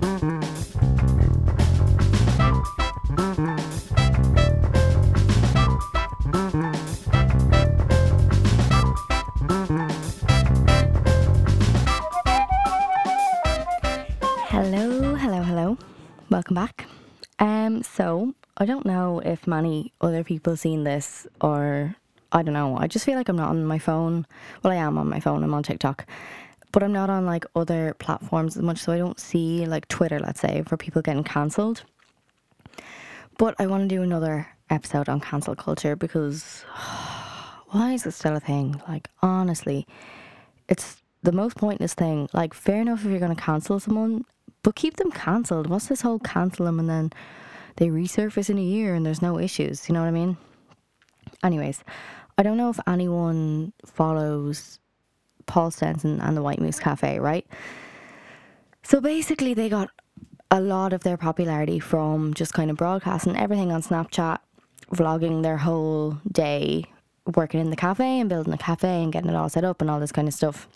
Hello, hello, hello. Welcome back. Um, so I don't know if many other people seen this or I don't know. I just feel like I'm not on my phone. Well, I am on my phone. I'm on TikTok, but I'm not on like other platforms as much. So I don't see like Twitter, let's say, for people getting cancelled. But I want to do another episode on cancel culture because why is it still a thing? Like honestly, it's the most pointless thing. Like fair enough if you're going to cancel someone, but keep them cancelled. What's this whole cancel them and then they resurface in a year and there's no issues? You know what I mean? Anyways, I don't know if anyone follows Paul Stenson and the White Moose Cafe, right? So basically, they got a lot of their popularity from just kind of broadcasting everything on Snapchat, vlogging their whole day, working in the cafe and building a cafe and getting it all set up and all this kind of stuff.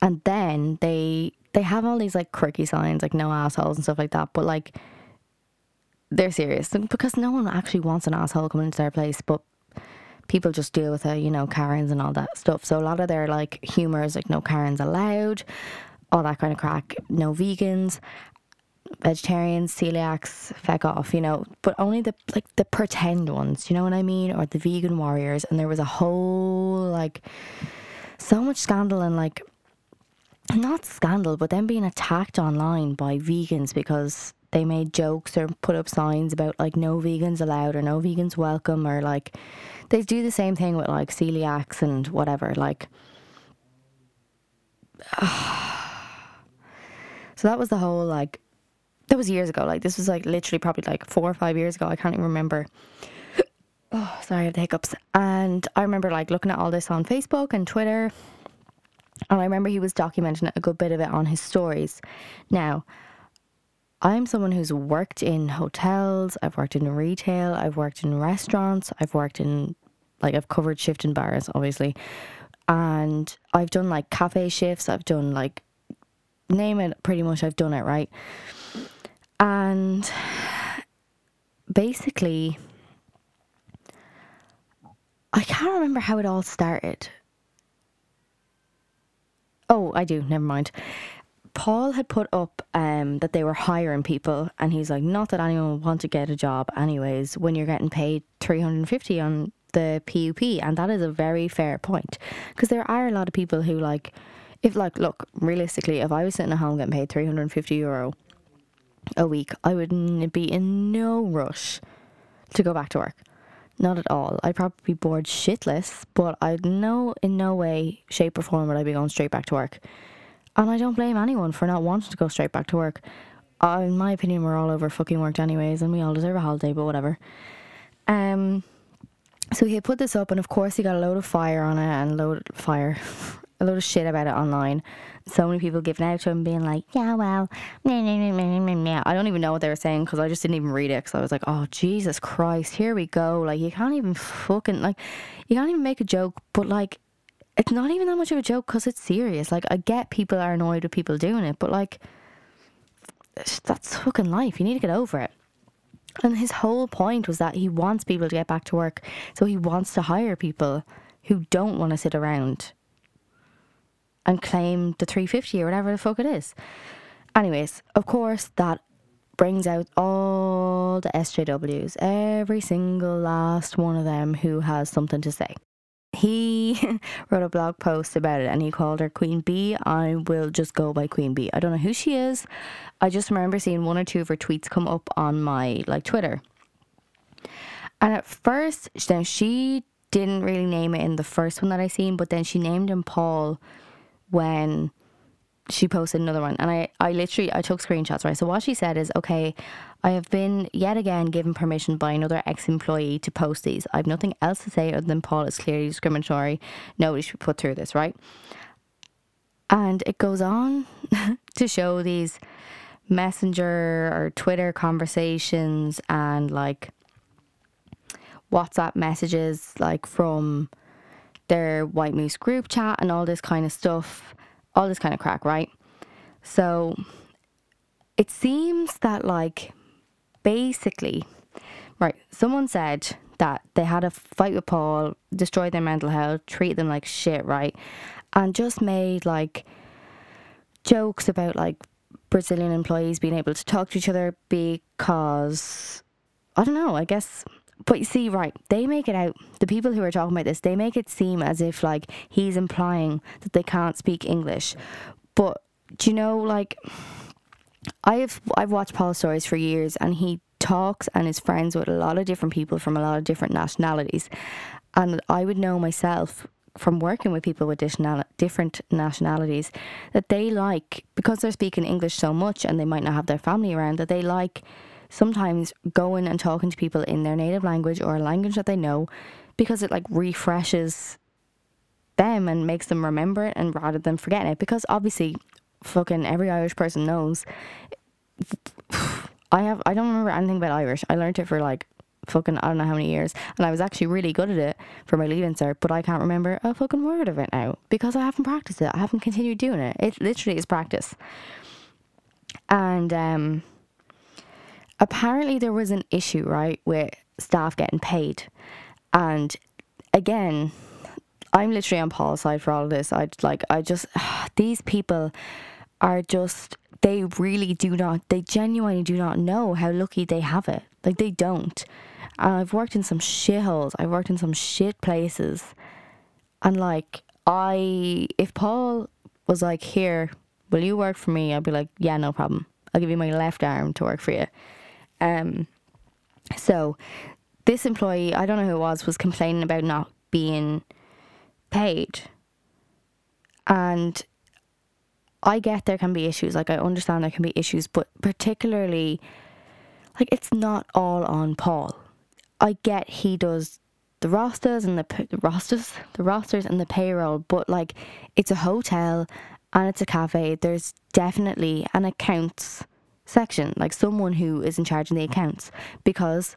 And then they they have all these like quirky signs like no assholes and stuff like that, but like they're serious because no one actually wants an asshole coming into their place, but people just deal with it, you know, Karens and all that stuff. So a lot of their like humor is like no Karens allowed, all that kind of crack, no vegans, vegetarians, celiacs, feck off, you know, but only the like the pretend ones, you know what I mean, or the vegan warriors. And there was a whole like so much scandal and like not scandal, but them being attacked online by vegans because they made jokes or put up signs about like no vegans allowed or no vegans welcome or like they do the same thing with like celiacs and whatever like so that was the whole like that was years ago like this was like literally probably like four or five years ago i can't even remember. Oh sorry i have the hiccups. And i remember like looking at all this on facebook and twitter and i remember he was documenting a good bit of it on his stories. Now I'm someone who's worked in hotels, I've worked in retail, I've worked in restaurants, I've worked in, like, I've covered shift in bars, obviously. And I've done like cafe shifts, I've done like, name it, pretty much, I've done it, right? And basically, I can't remember how it all started. Oh, I do, never mind. Paul had put up um, that they were hiring people, and he's like, not that anyone would want to get a job, anyways, when you're getting paid 350 on the PUP, and that is a very fair point because there are a lot of people who like, if like, look, realistically, if I was sitting at home getting paid 350 euro a week, I would be in no rush to go back to work. Not at all. I'd probably be bored shitless, but I'd know in no way, shape, or form would I be going straight back to work. And I don't blame anyone for not wanting to go straight back to work. Uh, in my opinion, we're all over fucking worked anyways, and we all deserve a holiday, but whatever. Um, so he put this up, and of course, he got a load of fire on it and load fire, a load of shit about it online. So many people giving out to him, being like, "Yeah, well, I don't even know what they were saying because I just didn't even read it. Because I was like, "Oh Jesus Christ, here we go!" Like you can't even fucking like, you can't even make a joke, but like it's not even that much of a joke because it's serious. Like, I get people are annoyed with people doing it, but like, that's fucking life. You need to get over it. And his whole point was that he wants people to get back to work. So he wants to hire people who don't want to sit around and claim the 350 or whatever the fuck it is. Anyways, of course, that brings out all the SJWs, every single last one of them who has something to say he wrote a blog post about it and he called her Queen Bee. I will just go by Queen Bee. I don't know who she is. I just remember seeing one or two of her tweets come up on my like Twitter. And at first, now she didn't really name it in the first one that I seen, but then she named him Paul when she posted another one and I, I literally I took screenshots right so what she said is okay I have been yet again given permission by another ex-employee to post these. I have nothing else to say other than Paul is clearly discriminatory. Nobody should put through this right? And it goes on to show these messenger or Twitter conversations and like WhatsApp messages like from their White Moose group chat and all this kind of stuff all this kind of crack, right? So it seems that like basically, right? Someone said that they had a fight with Paul, destroyed their mental health, treated them like shit, right? And just made like jokes about like Brazilian employees being able to talk to each other because I don't know, I guess but you see, right, they make it out, the people who are talking about this, they make it seem as if like he's implying that they can't speak English. But do you know, like, I've I've watched Paul's stories for years and he talks and is friends with a lot of different people from a lot of different nationalities. And I would know myself from working with people with different nationalities that they like because they're speaking English so much and they might not have their family around that they like sometimes going and talking to people in their native language or a language that they know because it like refreshes them and makes them remember it and rather than forgetting it because obviously fucking every Irish person knows I have I don't remember anything about Irish. I learned it for like fucking I don't know how many years and I was actually really good at it for my leaving cert, but I can't remember a fucking word of it now because I haven't practiced it. I haven't continued doing it. It literally is practice. And um apparently there was an issue, right, with staff getting paid. And again, I'm literally on Paul's side for all of this. I like I just these people are just they really do not they genuinely do not know how lucky they have it. Like they don't. And I've worked in some shitholes. I've worked in some shit places. And like I if Paul was like, Here, will you work for me? I'd be like, Yeah, no problem. I'll give you my left arm to work for you. Um, so this employee, I don't know who it was, was complaining about not being paid. And I get there can be issues. Like I understand there can be issues, but particularly, like it's not all on Paul. I get he does the rosters and the, the rosters, the rosters and the payroll, but like it's a hotel and it's a cafe. There's definitely an accounts section, like someone who is in charge of the accounts, because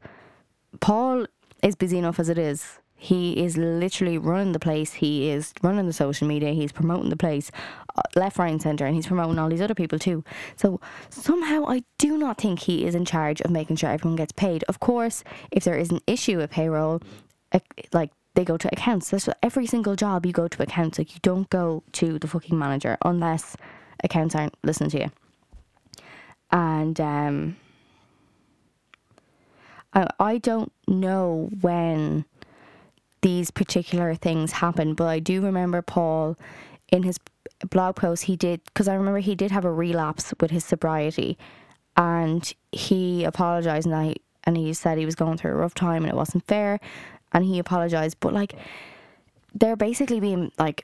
Paul is busy enough as it is. He is literally running the place. He is running the social media. He's promoting the place uh, left, right, and centre, and he's promoting all these other people too. So somehow I do not think he is in charge of making sure everyone gets paid. Of course, if there is an issue with payroll, like they go to accounts. That's every single job you go to accounts. Like you don't go to the fucking manager unless accounts aren't listening to you and um, I, I don't know when these particular things happened, but I do remember Paul in his blog post he did because I remember he did have a relapse with his sobriety, and he apologized and I and he said he was going through a rough time and it wasn't fair, and he apologized, but like they're basically being like,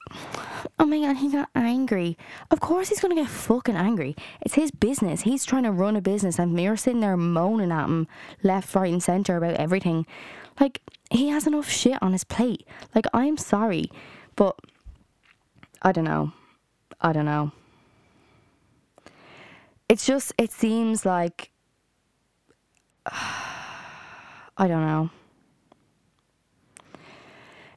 oh my god, he got angry. Of course he's gonna get fucking angry. It's his business. He's trying to run a business, and you're sitting there moaning at him left, right, and center about everything. Like he has enough shit on his plate. Like I'm sorry, but I don't know. I don't know. It's just it seems like I don't know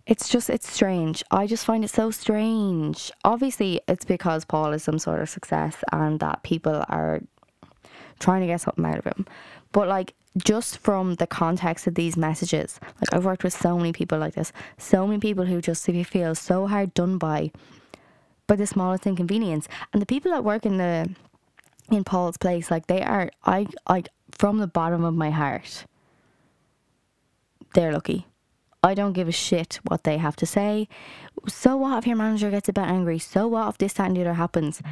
it's just it's strange. I just find it so strange. Obviously, it's because Paul is some sort of success and that people are trying to get something out of him. But like just from the context of these messages, like I've worked with so many people like this, so many people who just feel so hard done by by the smallest inconvenience. And the people that work in the in Paul's place, like they are I like from the bottom of my heart, they're lucky I don't give a shit what they have to say. So what if your manager gets a bit angry? So what if this, that, and the other happens?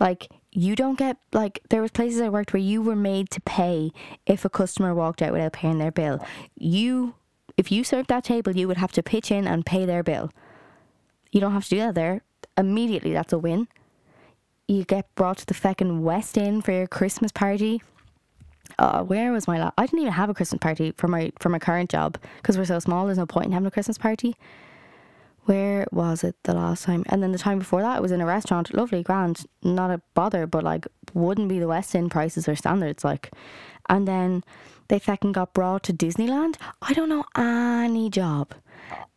Like, you don't get, like, there was places I worked where you were made to pay if a customer walked out without paying their bill. You, if you served that table, you would have to pitch in and pay their bill. You don't have to do that there. Immediately, that's a win. You get brought to the fucking Westin for your Christmas party uh, where was my? La- I didn't even have a Christmas party for my for my current job because we're so small. There's no point in having a Christmas party. Where was it the last time? And then the time before that, it was in a restaurant. Lovely, grand, not a bother, but like wouldn't be the West End prices or standards. Like, and then they fucking got brought to Disneyland. I don't know any job,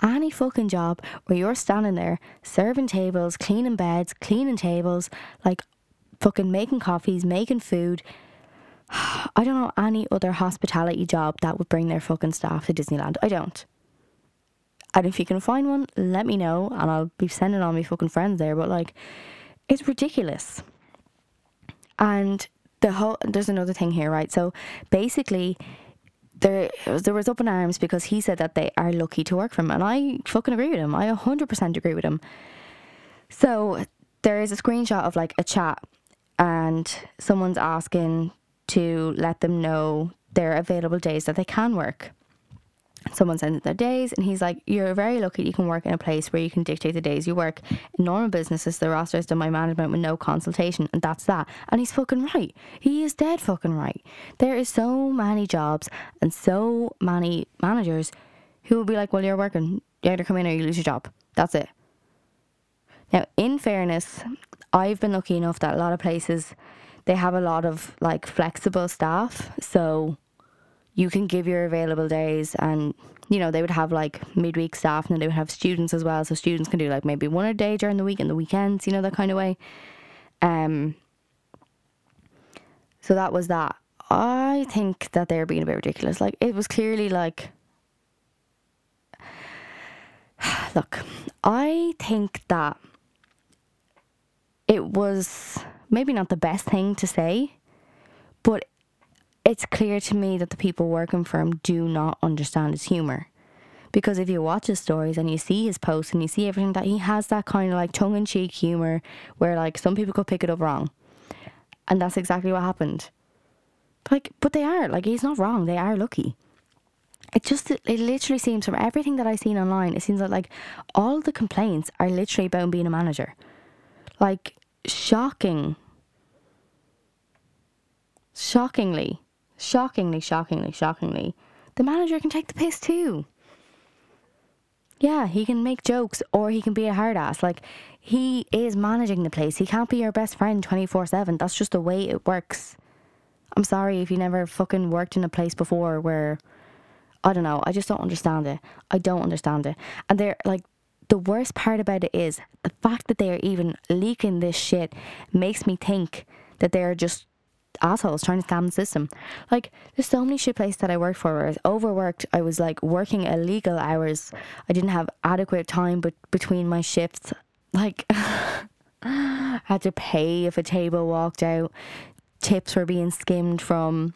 any fucking job where you're standing there serving tables, cleaning beds, cleaning tables, like fucking making coffees, making food I don't know any other hospitality job that would bring their fucking staff to Disneyland. I don't. And if you can find one, let me know and I'll be sending all my fucking friends there. But like, it's ridiculous. And the whole, there's another thing here, right? So basically, there there was up in arms because he said that they are lucky to work for him, and I fucking agree with him. I 100% agree with him. So there is a screenshot of like a chat, and someone's asking to let them know their available days that they can work. Someone sends their days, and he's like, You're very lucky you can work in a place where you can dictate the days you work. In normal businesses, the roster is done by management with no consultation, and that's that. And he's fucking right. He is dead fucking right. There is so many jobs and so many managers who will be like, Well, you're working, you either come in or you lose your job. That's it. Now, in fairness, I've been lucky enough that a lot of places they have a lot of like flexible staff. So you can give your available days and you know they would have like midweek staff and then they would have students as well. So students can do like maybe one a day during the week and the weekends you know that kind of way. Um so that was that. I think that they're being a bit ridiculous. Like it was clearly like look i think that it was maybe not the best thing to say but it's clear to me that the people working for him do not understand his humor. Because if you watch his stories and you see his posts and you see everything that he has that kind of like tongue in cheek humor where like some people could pick it up wrong. And that's exactly what happened. Like, but they are, like, he's not wrong. They are lucky. It just, it literally seems from everything that I've seen online, it seems that like all the complaints are literally about being a manager. Like, shocking. Shockingly shockingly, shockingly, shockingly, the manager can take the piss too. Yeah, he can make jokes or he can be a hard ass. Like, he is managing the place. He can't be your best friend 24 7. That's just the way it works. I'm sorry if you never fucking worked in a place before where, I don't know, I just don't understand it. I don't understand it. And they're like, the worst part about it is the fact that they are even leaking this shit makes me think that they're just assholes trying to scam the system. Like, there's so many shit places that I worked for where I was overworked. I was like working illegal hours. I didn't have adequate time but between my shifts. Like, I had to pay if a table walked out. Tips were being skimmed from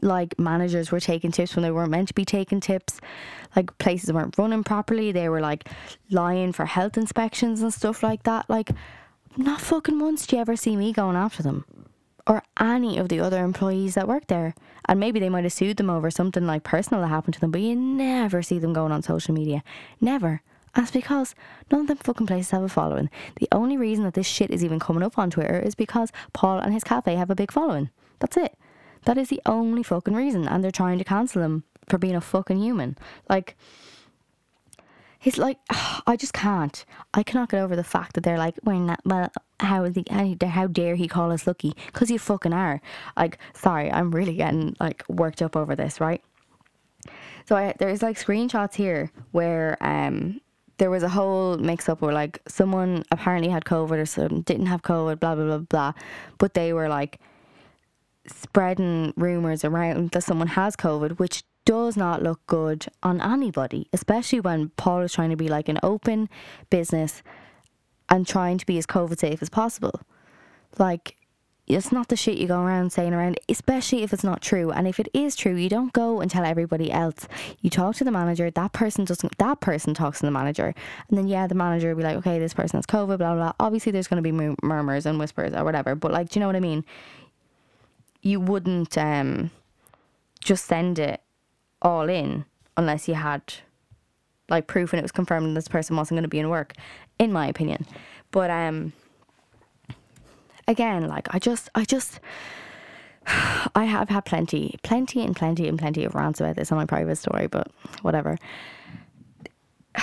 like managers were taking tips when they weren't meant to be taking tips like places weren't running properly they were like lying for health inspections and stuff like that like not fucking once do you ever see me going after them or any of the other employees that work there. And maybe they might have sued them over something like personal that happened to them, but you never see them going on social media. Never. that's because none of them fucking places have a following. The only reason that this shit is even coming up on Twitter is because Paul and his cafe have a big following. That's it. That is the only fucking reason. And they're trying to cancel him for being a fucking human. Like, he's like, I just can't. I cannot get over the fact that they're like, we're not, well, how is he, how dare he call us lucky? Because you fucking are. Like, sorry, I'm really getting like worked up over this, right? So I, there's like screenshots here where um there was a whole mix up where like someone apparently had COVID or some didn't have COVID, blah blah blah blah, but they were like spreading rumors around that someone has COVID, which does not look good on anybody, especially when Paul is trying to be like an open business and trying to be as COVID safe as possible. Like, it's not the shit you go around saying around, especially if it's not true. And if it is true, you don't go and tell everybody else. You talk to the manager. That person doesn't. That person talks to the manager, and then yeah, the manager will be like, okay, this person has COVID, blah blah. blah. Obviously, there's going to be murmurs and whispers or whatever. But like, do you know what I mean? You wouldn't um, just send it all in unless you had like proof and it was confirmed this person wasn't going to be in work, in my opinion. But um, again, like I just, I just, I have had plenty, plenty and plenty and plenty of rants about this on my private story, but whatever.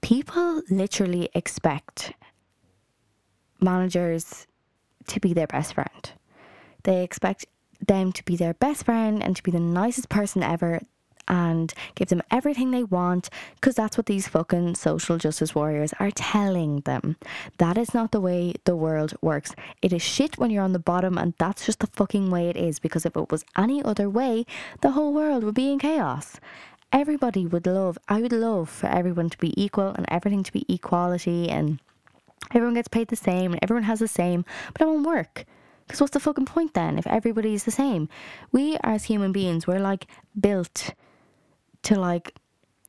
People literally expect managers to be their best friend. They expect them to be their best friend and to be the nicest person ever. and give them everything they want because that's what these fucking social justice warriors are telling them. That is not the way the world works. It is shit when you're on the bottom, and that's just the fucking way it is because if it was any other way, the whole world would be in chaos. Everybody would love, I would love for everyone to be equal and everything to be equality and everyone gets paid the same and everyone has the same, but it won't work. Because what's the fucking point then if everybody's the same? We as human beings, we're like built to like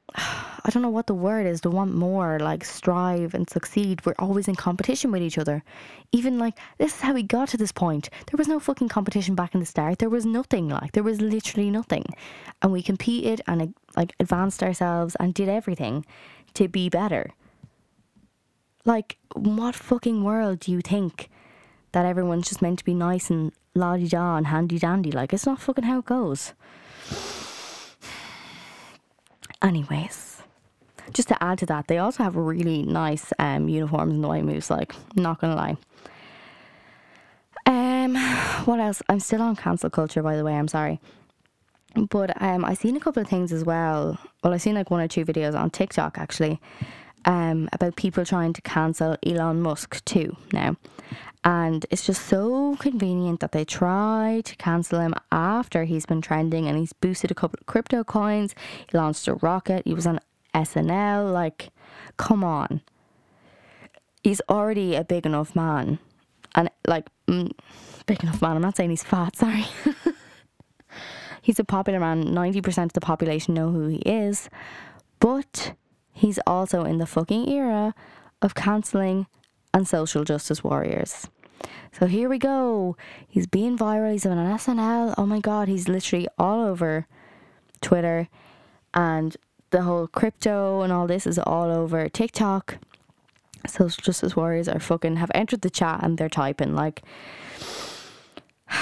I don't know what the word is to want more, like strive and succeed. We're always in competition with each other. Even like this is how we got to this point. There was no fucking competition back in the start. There was nothing like there was literally nothing, and we competed and like advanced ourselves and did everything to be better. Like, what fucking world do you think that everyone's just meant to be nice and la di da and handy dandy? Like, it's not fucking how it goes. Anyways, just to add to that, they also have really nice um, uniforms and the White Moose. Like, not gonna lie. Um, what else? I'm still on cancel culture, by the way. I'm sorry, but um, I seen a couple of things as well. Well, I seen like one or two videos on TikTok actually, um, about people trying to cancel Elon Musk too now. And it's just so convenient that they try to cancel him after he's been trending and he's boosted a couple of crypto coins. He launched a rocket. He was on SNL. Like, come on. He's already a big enough man. And, like, mm, big enough man. I'm not saying he's fat, sorry. he's a popular man. 90% of the population know who he is. But he's also in the fucking era of cancelling and social justice warriors. So here we go. He's being viral. He's on SNL. Oh my god, he's literally all over Twitter and the whole crypto and all this is all over TikTok. Social justice warriors are fucking have entered the chat and they're typing like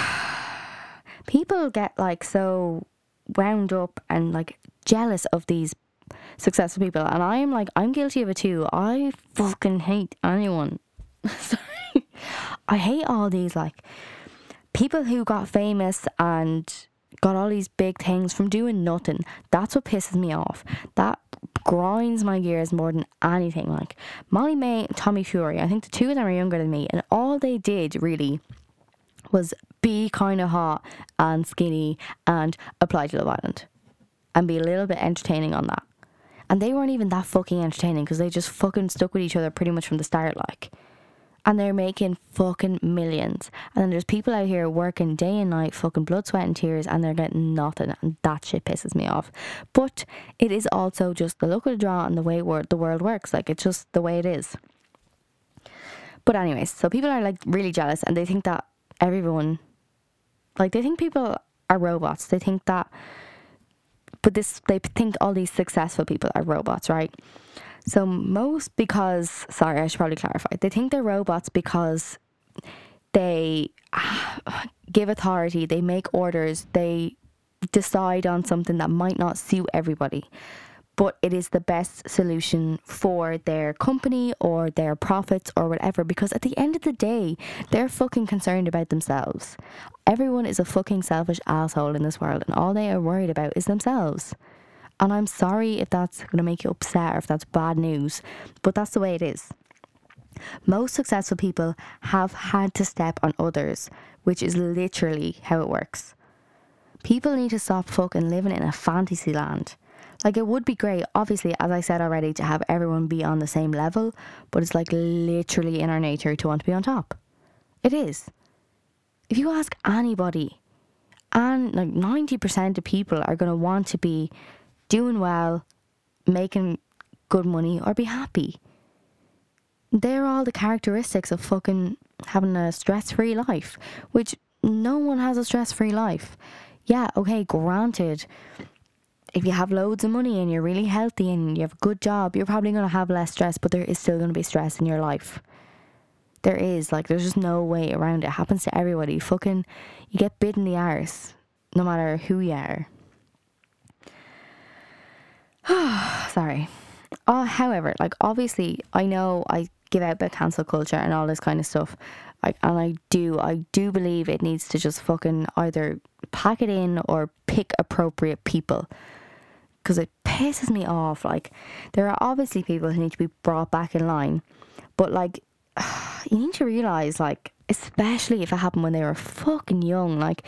people get like so wound up and like jealous of these successful people and I'm like I'm guilty of it too. I fucking hate anyone. Sorry I hate all these like people who got famous and got all these big things from doing nothing. That's what pisses me off. That grinds my gears more than anything. Like Molly-Mae, Tommy Fury, I think the two of them are younger than me, and all they did really was be kind of hot and skinny and apply to Love Island and be a little bit entertaining on that. And they weren't even that fucking entertaining because they just fucking stuck with each other pretty much from the start, like and they're making fucking millions. And then there's people out here working day and night, fucking blood, sweat, and tears, and they're getting nothing. And that shit pisses me off. But it is also just the look of the draw and the way the world works. Like, it's just the way it is. But, anyways, so people are like really jealous and they think that everyone, like, they think people are robots. They think that, but this, they think all these successful people are robots, right? So most because sorry, I should probably clarify. They think they're robots because they give authority, they make orders, they decide on something that might not suit everybody. But it is the best solution for their company or their profits or whatever because at the end of the day, they're fucking concerned about themselves. Everyone is a fucking selfish asshole in this world and all they are worried about is themselves. And I'm sorry if that's going to make you upset or if that's bad news, but that's the way it is. Most successful people have had to step on others, which is literally how it works. People need to stop fucking living in a fantasy land. Like, it would be great, obviously, as I said already, to have everyone be on the same level, but it's like literally in our nature to want to be on top. It is. If you ask anybody, and like 90% of people are going to want to be doing well, making good money, or be happy. They're all the characteristics of fucking having a stress free life, which no one has a stress free life. Yeah, okay, granted, if you have loads of money and you're really healthy and you have a good job, you're probably going to have less stress, but there is still going to be stress in your life. There is, like, there's just no way around it. it happens to everybody. Fucking, you get bit in the arse, no matter who you are. Sorry. Uh, however, like obviously, I know I give out about cancel culture and all this kind of stuff. I, and I do, I do believe it needs to just fucking either pack it in or pick appropriate people. Because it pisses me off. Like, there are obviously people who need to be brought back in line, but like, you need to realize, like, especially if it happened when they were fucking young. Like,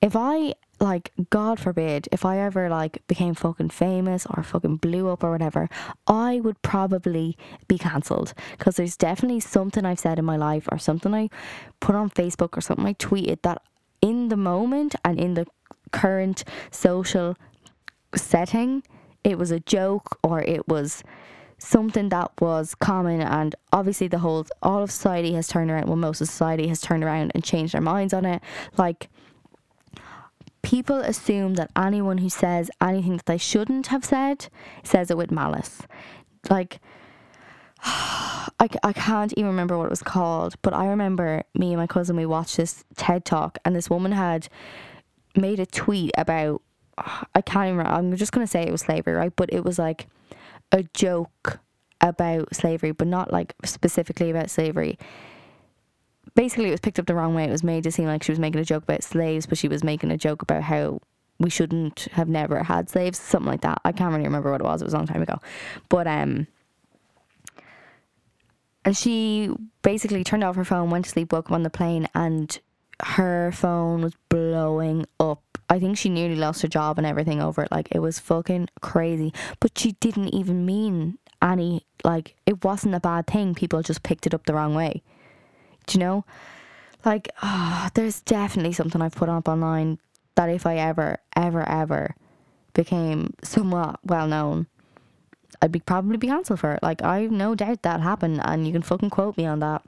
if I like god forbid if i ever like became fucking famous or fucking blew up or whatever i would probably be cancelled because there's definitely something i've said in my life or something i put on facebook or something i tweeted that in the moment and in the current social setting it was a joke or it was something that was common. And obviously the whole all of society has turned around well most of society has turned around and changed their minds on it. Like people assume that anyone who says anything that they shouldn't have said says it with malice. Like I, I can't even remember what it was called, but I remember me and my cousin, we watched this TED talk, and this woman had made a tweet about, I can't even, I'm just going to say it was slavery, right? But it was like a joke about slavery, but not like specifically about slavery. Basically, it was picked up the wrong way. It was made to seem like she was making a joke about slaves, but she was making a joke about how we shouldn't have never had slaves, something like that. I can't really remember what it was. It was a long time ago. But, um, and she basically turned off her phone, went to sleep, woke up on the plane, and her phone was blowing up. I think she nearly lost her job and everything over it. Like, it was fucking crazy. But she didn't even mean any, like, it wasn't a bad thing. People just picked it up the wrong way. Do you know? Like, oh, there's definitely something I've put up online that if I ever, ever, ever became somewhat well known, I'd be probably be cancelled for it. Like I've no doubt that happened, and you can fucking quote me on that.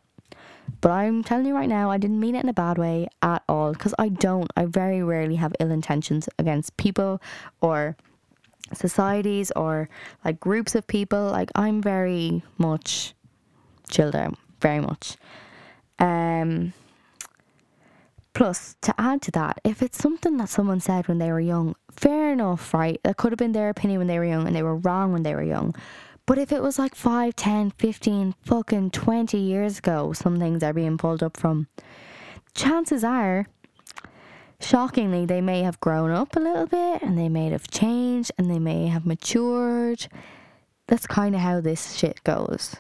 But I'm telling you right now, I didn't mean it in a bad way at all because I don't. I very rarely have ill intentions against people or societies or like groups of people. Like I'm very much chilled out, very much. Um. Plus, to add to that, if it's something that someone said when they were young, fair enough, right? That could have been their opinion when they were young and they were wrong when they were young. But if it was like 5, 10, 15, fucking 20 years ago, some things are being pulled up from, chances are, shockingly, they may have grown up a little bit and they may have changed and they may have matured. That's kind of how this shit goes.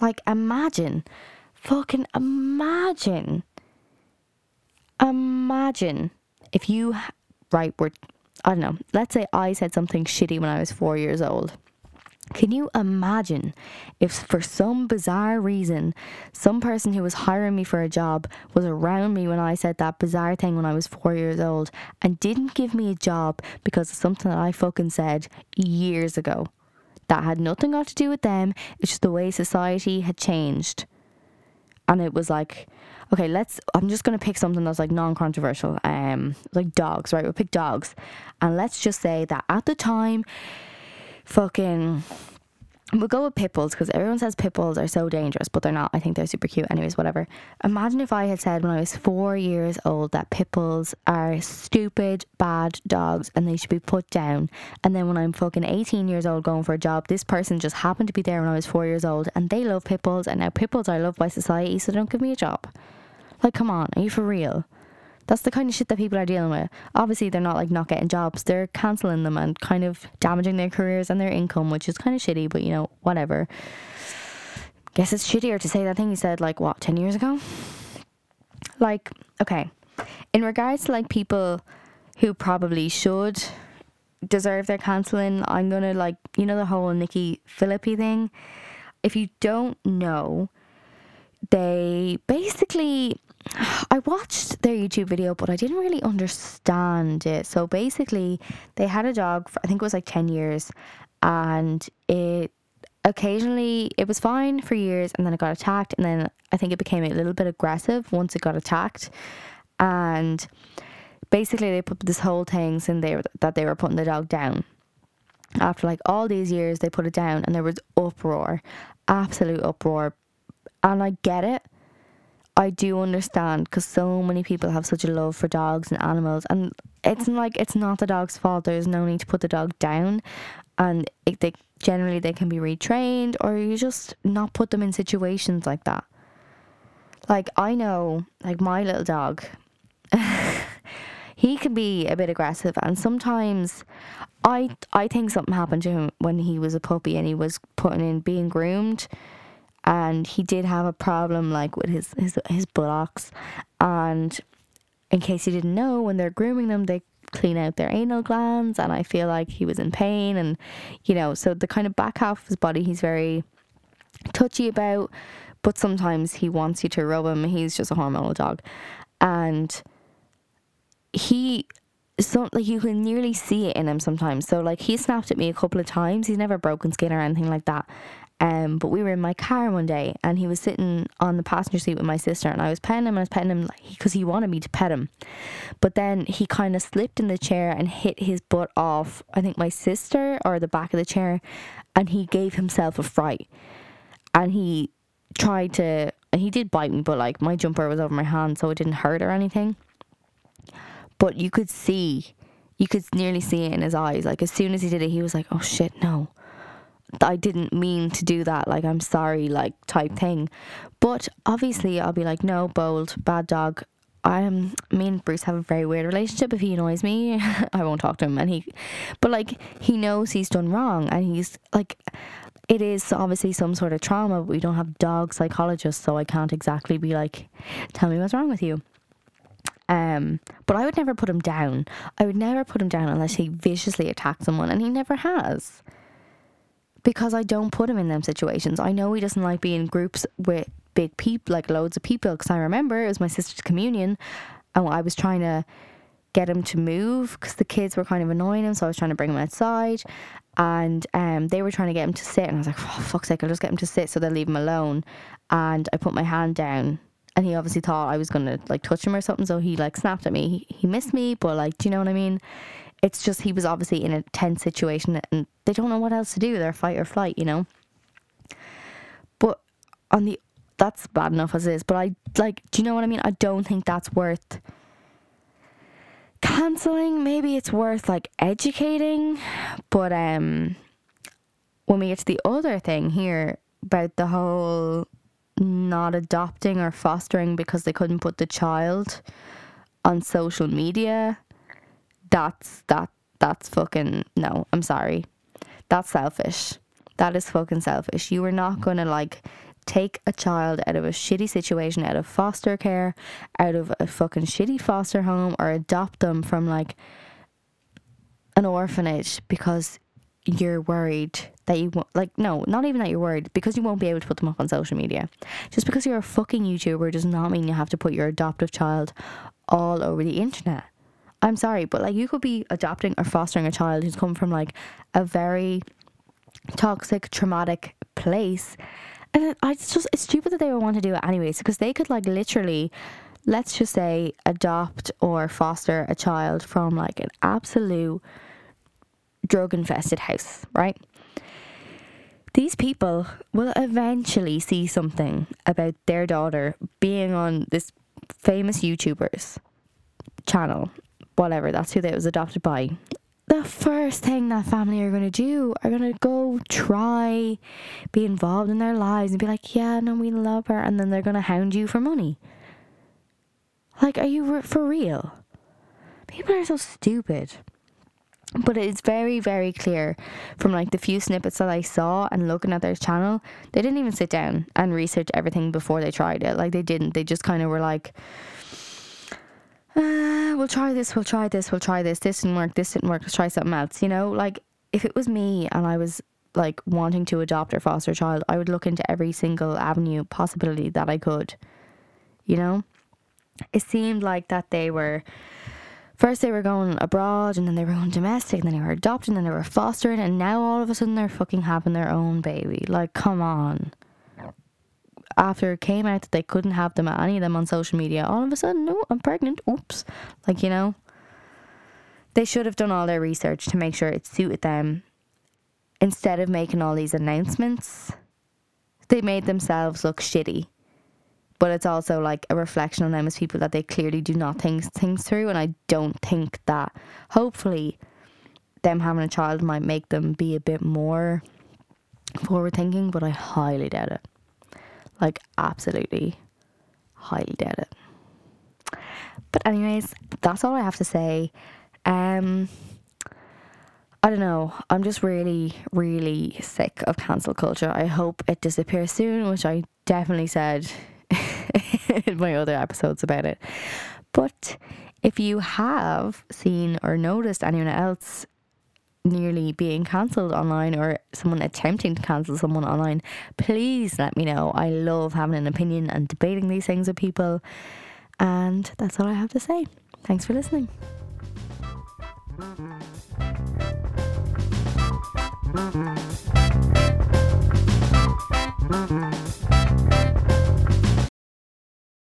Like, imagine, fucking imagine Imagine if you, right, were, I don't know, let's say I said something shitty when I was four years old. Can you imagine if, for some bizarre reason, some person who was hiring me for a job was around me when I said that bizarre thing when I was four years old and didn't give me a job because of something that I fucking said years ago? That had nothing got to do with them, it's just the way society had changed. And it was like, okay, let's. I'm just gonna pick something that's like non-controversial. Um, like dogs, right? We'll pick dogs, and let's just say that at the time, fucking. We'll go with pit bulls because everyone says pit bulls are so dangerous, but they're not. I think they're super cute. Anyways, whatever. Imagine if I had said when I was four years old that pit bulls are stupid, bad dogs and they should be put down. And then when I'm fucking 18 years old going for a job, this person just happened to be there when I was four years old and they love pit bulls and now pit bulls are loved by society, so don't give me a job. Like, come on, are you for real? That's the kind of shit that people are dealing with. Obviously, they're not like not getting jobs, they're cancelling them and kind of damaging their careers and their income, which is kind of shitty, but you know, whatever. Guess it's shittier to say that thing you said like what, 10 years ago? Like, okay, in regards to like people who probably should deserve their cancelling, I'm gonna like, you know, the whole Nikki Phillippi thing. If you don't know, they basically I watched their YouTube video, but I didn't really understand it. So basically, they had a dog for I think it was like 10 years, and it occasionally it was fine for years, and then it got attacked, and then I think it became a little bit aggressive once it got attacked, and basically they put this whole thing saying they that they were putting the dog down. After like all these years, they put it down, and there was uproar, absolute uproar, and I get it I do understand because so many people have such a love for dogs and animals, and it's like it's not the dog's fault. There's no need to put the dog down, and it, they generally they can be retrained, or you just not put them in situations like that. Like I know, like my little dog, he can be a bit aggressive and sometimes I I think something happened to him when he was a puppy and he was putting in being groomed and he did have a problem like with his his, his buttocks. And in case you didn't know when they're grooming them they clean out their anal glands and I feel like he was in pain. And you know so the kind of back half of his body he's very touchy about but sometimes he wants you to rub him. He's just a hormonal dog. And he so like you can nearly see it in him sometimes. So like he snapped at me a couple of times. He's never broken skin or anything like that um, but we were in my car one day and he was sitting on the passenger seat with my sister and I was petting him and I was petting him because he wanted me to pet him. But then he kind of slipped in the chair and hit his butt off, I think my sister or the back of the chair, and he gave himself a fright. And he tried to, and he did bite me, but like my jumper was over my hand so it didn't hurt or anything. But you could see, you could nearly see it in his eyes. Like as soon as he did it, he was like, oh shit, no I didn't mean to do that, like I'm sorry, like type thing. But obviously, I'll be like, no, bold, bad dog. I am. Me and Bruce have a very weird relationship. If he annoys me, I won't talk to him. And he, but like he knows he's done wrong, and he's like, it is obviously some sort of trauma. But we don't have dog psychologists, so I can't exactly be like, tell me what's wrong with you. Um, but I would never put him down. I would never put him down unless he viciously attacked someone, and he never has because I don't put him in them situations. I know he doesn't like being in groups with big people, like loads of people. Because I remember it was my sister's communion, and I was trying to get him to move because the kids were kind of annoying him. So I was trying to bring him outside, and um, they were trying to get him to sit. And I was like, "For fuck's sake, I'll just get him to sit so they'll leave him alone." And I put my hand down. And he obviously thought I was gonna like touch him or something, so he like snapped at me. He, he missed me, but like, do you know what I mean? It's just he was obviously in a tense situation and they don't know what else to do. They're fight or flight, you know. But on the that's bad enough as is. But I like, do you know what I mean? I don't think that's worth canceling. Maybe it's worth like educating. But um, when we get to the other thing here about the whole not adopting or fostering because they couldn't put the child on social media that's that that's fucking no, I'm sorry. That's selfish. That is fucking selfish. You are not mm. gonna like take a child out of a shitty situation, out of foster care, out of a fucking shitty foster home, or adopt them from like an orphanage because you're worried that you won't, like, no, not even that you're worried, because you won't be able to put them up on social media. Just because you're a fucking YouTuber does not mean you have to put your adoptive child all over the internet. I'm sorry, but like you could be adopting or fostering a child who's come from like a very toxic, traumatic place. And it's just, it's stupid that they would want to do it anyways, because they could like literally, let's just say, adopt or foster a child from like an absolute drug infested house, right? These people will eventually see something about their daughter being on this famous YouTuber's channel whatever, that's who they was adopted by. The first thing that family are going to do are going to go try be involved in their lives and be like, yeah, no, we love her. And then they're going to hound you for money. Like, are you for real? People are so stupid. But it's very, very clear from like the few snippets that I saw and looking at their channel, they didn't even sit down and research everything before they tried it. Like, they didn't. They just kind of were like, uh, we'll try this, we'll try this, we'll try this. This didn't work, this didn't work, let's try something else. You know, like if it was me and I was like wanting to adopt or foster a child, I would look into every single avenue possibility that I could. You know? It seemed like that they were first they were going abroad and then they were going domestic and then they were adopting and then they were fostering and now all of a sudden they're fucking having their own baby. Like, come on after it came out that they couldn't have them at any of them on social media, all of a sudden, no, I'm pregnant. Oops. Like, you know, they should have done all their research to make sure it suited them. Instead of making all these announcements, they made themselves look shitty. But it's also like a reflection on them as people that they clearly do not think things through. And I don't think that hopefully them having a child might make them be a bit more forward thinking, but I highly doubt it. Like, absolutely highly doubt it. But, anyways, that's all I have to say. Um, I don't know. I'm just really, really sick of cancel culture. I hope it disappears soon, which I definitely said in my other episodes about it. But if you have seen or noticed anyone else nearly being cancelled online or someone attempting to cancel someone online, please let me know. I love having an opinion and debating these things with people. And that's all I have to say. Thanks for listening. Mm-hmm.